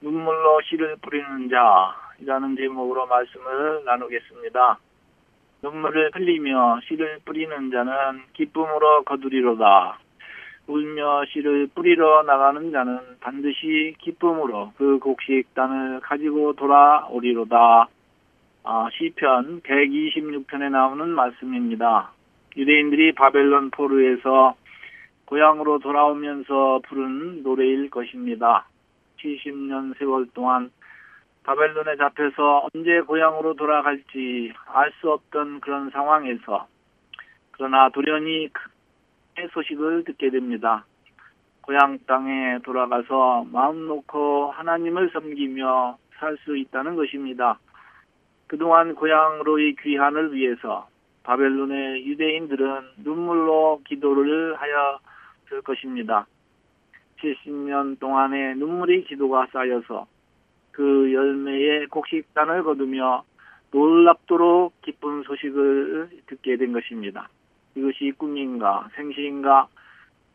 눈물로 씨를 뿌리는 자이라는 제목으로 말씀을 나누겠습니다. 눈물을 흘리며 씨를 뿌리는 자는 기쁨으로 거두리로다. 울며 씨를 뿌리러 나가는 자는 반드시 기쁨으로 그 곡식 단을 가지고 돌아오리로다. 아, 시편 126편에 나오는 말씀입니다. 유대인들이 바벨론 포르에서 고향으로 돌아오면서 부른 노래일 것입니다. 70년 세월 동안 바벨론에 잡혀서 언제 고향으로 돌아갈지 알 수 없던 그런 상황에서 그러나 돌연히 소식을 듣게 됩니다. 고향 땅에 돌아가서 마음 놓고 하나님을 섬기며 살 수 있다는 것입니다. 그동안 고향으로의 귀환을 위해서 바벨론의 유대인들은 눈물로 기도를 하였을 것입니다. 70년 동안의 눈물이 기도가 쌓여서 그 열매의 곡식단을 거두며 놀랍도록 기쁜 소식을 듣게 된 것입니다. 이것이 꿈인가 생시인가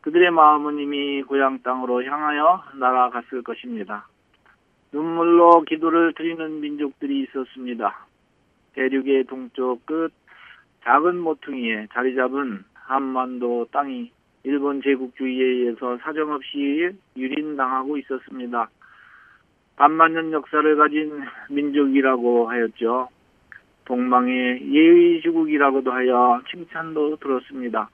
그들의 마음은 이미 고향 땅으로 향하여 날아갔을 것입니다. 눈물로 기도를 드리는 민족들이 있었습니다. 대륙의 동쪽 끝 작은 모퉁이에 자리 잡은 한반도 땅이 일본 제국주의에 의해서 사정없이 유린당하고 있었습니다. 반만년 역사를 가진 민족이라고 하였죠. 동방의 예의시국이라고도 하여 칭찬도 들었습니다.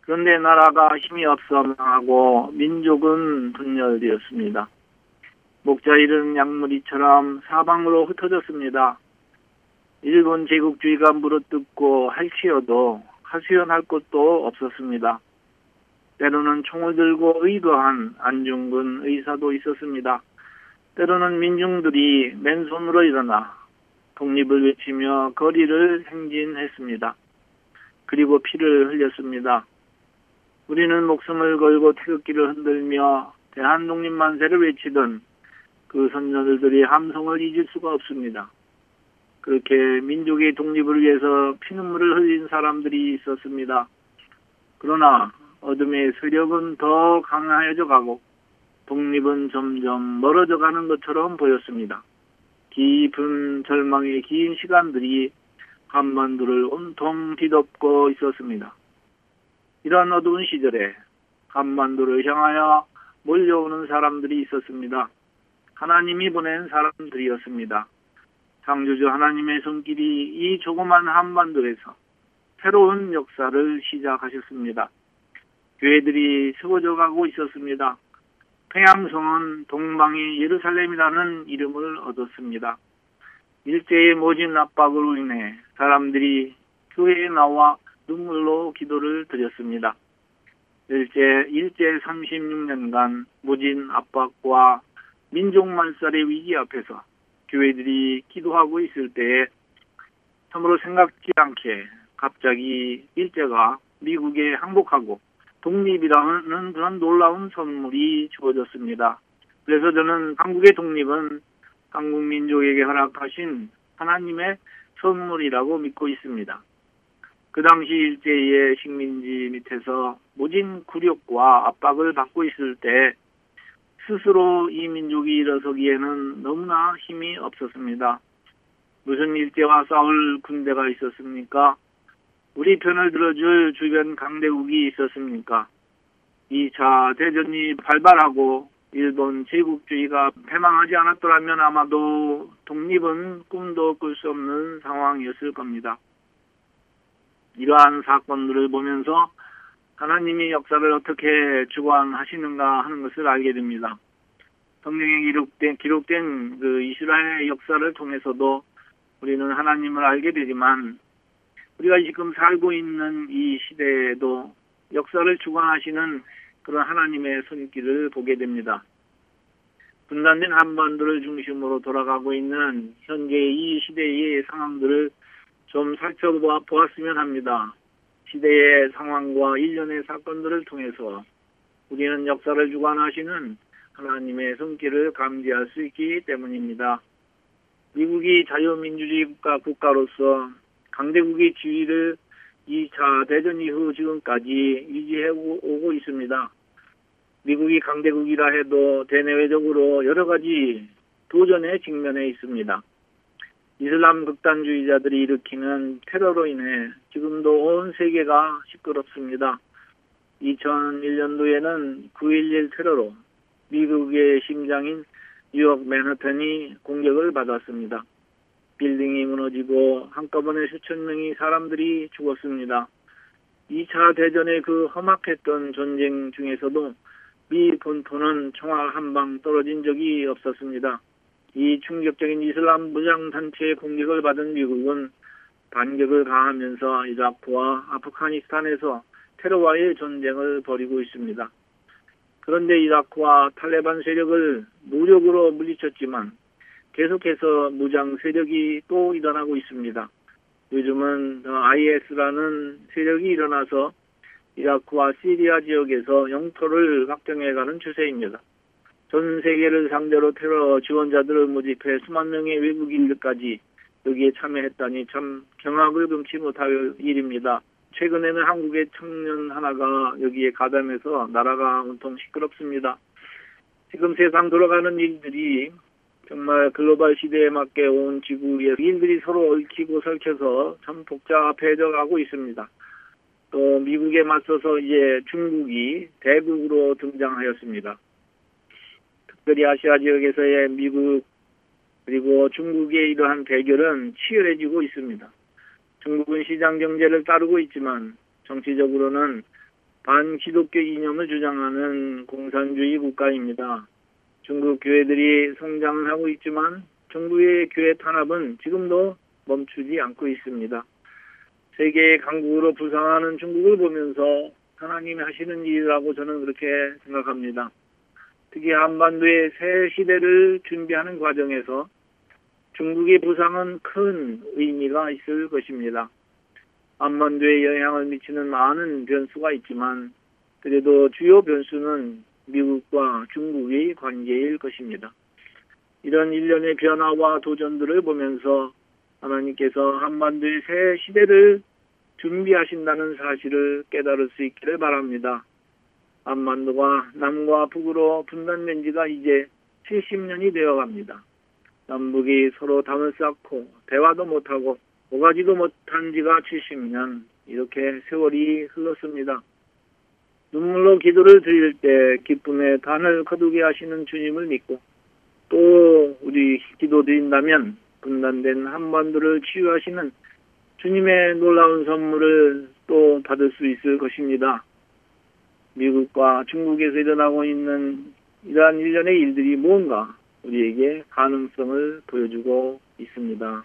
그런데 나라가 힘이 없어 망하고 민족은 분열되었습니다. 목자 잃은 약물이처럼 사방으로 흩어졌습니다. 일본 제국주의가 물어뜯고 할지어도 하수연할 곳도 없었습니다. 때로는 총을 들고 의거한 안중근 의사도 있었습니다. 때로는 민중들이 맨손으로 일어나 독립을 외치며 거리를 행진했습니다. 그리고 피를 흘렸습니다. 우리는 목숨을 걸고 태극기를 흔들며 대한 독립 만세를 외치던 그 선녀들의 함성을 잊을 수가 없습니다. 그렇게 민족의 독립을 위해서 피눈물을 흘린 사람들이 있었습니다. 그러나 어둠의 세력은 더 강해져 가고 독립은 점점 멀어져 가는 것처럼 보였습니다. 깊은 절망의 긴 시간들이 한반도를 온통 뒤덮고 있었습니다. 이러한 어두운 시절에 한반도를 향하여 몰려오는 사람들이 있었습니다. 하나님이 보낸 사람들이었습니다. 창조주 하나님의 손길이 이 조그만 한반도에서 새로운 역사를 시작하셨습니다. 교회들이 세워져 가고 있었습니다. 평양성은 동방의 예루살렘이라는 이름을 얻었습니다. 일제의 모진 압박으로 인해 사람들이 교회에 나와 눈물로 기도를 드렸습니다. 일제, 일제 36년간 모진 압박과 민족 말살의 위기 앞에서 교회들이 기도하고 있을 때에 참으로 생각지 않게 갑자기 일제가 미국에 항복하고 독립이라는 그런 놀라운 선물이 주어졌습니다. 그래서 저는 한국의 독립은 한국 민족에게 허락하신 하나님의 선물이라고 믿고 있습니다. 그 당시 일제의 식민지 밑에서 모진 굴욕과 압박을 받고 있을 때 스스로 이 민족이 일어서기에는 너무나 힘이 없었습니다. 무슨 일제와 싸울 군대가 있었습니까? 우리 편을 들어줄 주변 강대국이 있었습니까? 2차 대전이 발발하고 일본 제국주의가 패망하지 않았더라면 아마도 독립은 꿈도 꿀 수 없는 상황이었을 겁니다. 이러한 사건들을 보면서 하나님이 역사를 어떻게 주관하시는가 하는 것을 알게 됩니다. 성경에 기록된, 기록된 그 이스라엘의 역사를 통해서도 우리는 하나님을 알게 되지만 우리가 지금 살고 있는 이 시대에도 역사를 주관하시는 그런 하나님의 손길을 보게 됩니다. 분단된 한반도를 중심으로 돌아가고 있는 현재 이 시대의 상황들을 좀 살펴보았으면 합니다. 시대의 상황과 일련의 사건들을 통해서 우리는 역사를 주관하시는 하나님의 손길을 감지할 수 있기 때문입니다. 미국이 자유민주주의 국가 국가로서 강대국의 지위를 2차 대전 이후 지금까지 유지해 오고 있습니다. 미국이 강대국이라 해도 대내외적으로 여러 가지 도전에 직면해 있습니다. 이슬람 극단주의자들이 일으키는 테러로 인해 지금도 온 세계가 시끄럽습니다. 2001년도에는 9.11 테러로 미국의 심장인 뉴욕 맨하탄이 공격을 받았습니다. 빌딩이 무너지고 한꺼번에 수천 명의 사람들이 죽었습니다. 2차 대전의 그 험악했던 전쟁 중에서도 미 본토는 총알 한 방 떨어진 적이 없었습니다. 이 충격적인 이슬람 무장단체의 공격을 받은 미국은 반격을 가하면서 이라크와 아프가니스탄에서 테러와의 전쟁을 벌이고 있습니다. 그런데 이라크와 탈레반 세력을 무력으로 물리쳤지만 계속해서 무장 세력이 또 일어나고 있습니다. 요즘은 IS라는 세력이 일어나서 이라크와 시리아 지역에서 영토를 확정해가는 추세입니다. 전 세계를 상대로 테러 지원자들을 모집해 수만 명의 외국인들까지 여기에 참여했다니 참 경악을 금치 못할 일입니다. 최근에는 한국의 청년 하나가 여기에 가담해서 나라가 온통 시끄럽습니다. 지금 세상 돌아가는 일들이 정말 글로벌 시대에 맞게 온 지구의 일들이 서로 얽히고 설켜서 참 복잡해져 가고 있습니다. 또 미국에 맞서서 이제 중국이 대국으로 등장하였습니다. 특별히 아시아 지역에서의 미국 그리고 중국의 이러한 대결은 치열해지고 있습니다. 중국은 시장 경제를 따르고 있지만 정치적으로는 반기독교 이념을 주장하는 공산주의 국가입니다. 중국 교회들이 성장을 하고 있지만 중국의 교회 탄압은 지금도 멈추지 않고 있습니다. 세계의 강국으로 부상하는 중국을 보면서 하나님이 하시는 일이라고 저는 그렇게 생각합니다. 특히 한반도의 새 시대를 준비하는 과정에서 중국의 부상은 큰 의미가 있을 것입니다. 한반도에 영향을 미치는 많은 변수가 있지만 그래도 주요 변수는 미국과 중국의 관계일 것입니다. 이런 일련의 변화와 도전들을 보면서 하나님께서 한반도의 새 시대를 준비하신다는 사실을 깨달을 수 있기를 바랍니다. 한반도가 남과 북으로 분단된 지가 이제 70년이 되어 갑니다. 남북이 서로 담을 쌓고 대화도 못하고 오가지도 못한 지가 70년 이렇게 세월이 흘렀습니다. 눈물로 기도를 드릴 때 기쁨의 단을 거두게 하시는 주님을 믿고 또 우리 기도 드린다면 분단된 한반도를 치유하시는 주님의 놀라운 선물을 또 받을 수 있을 것입니다. 미국과 중국에서 일어나고 있는 이러한 일련의 일들이 무언가 우리에게 가능성을 보여주고 있습니다.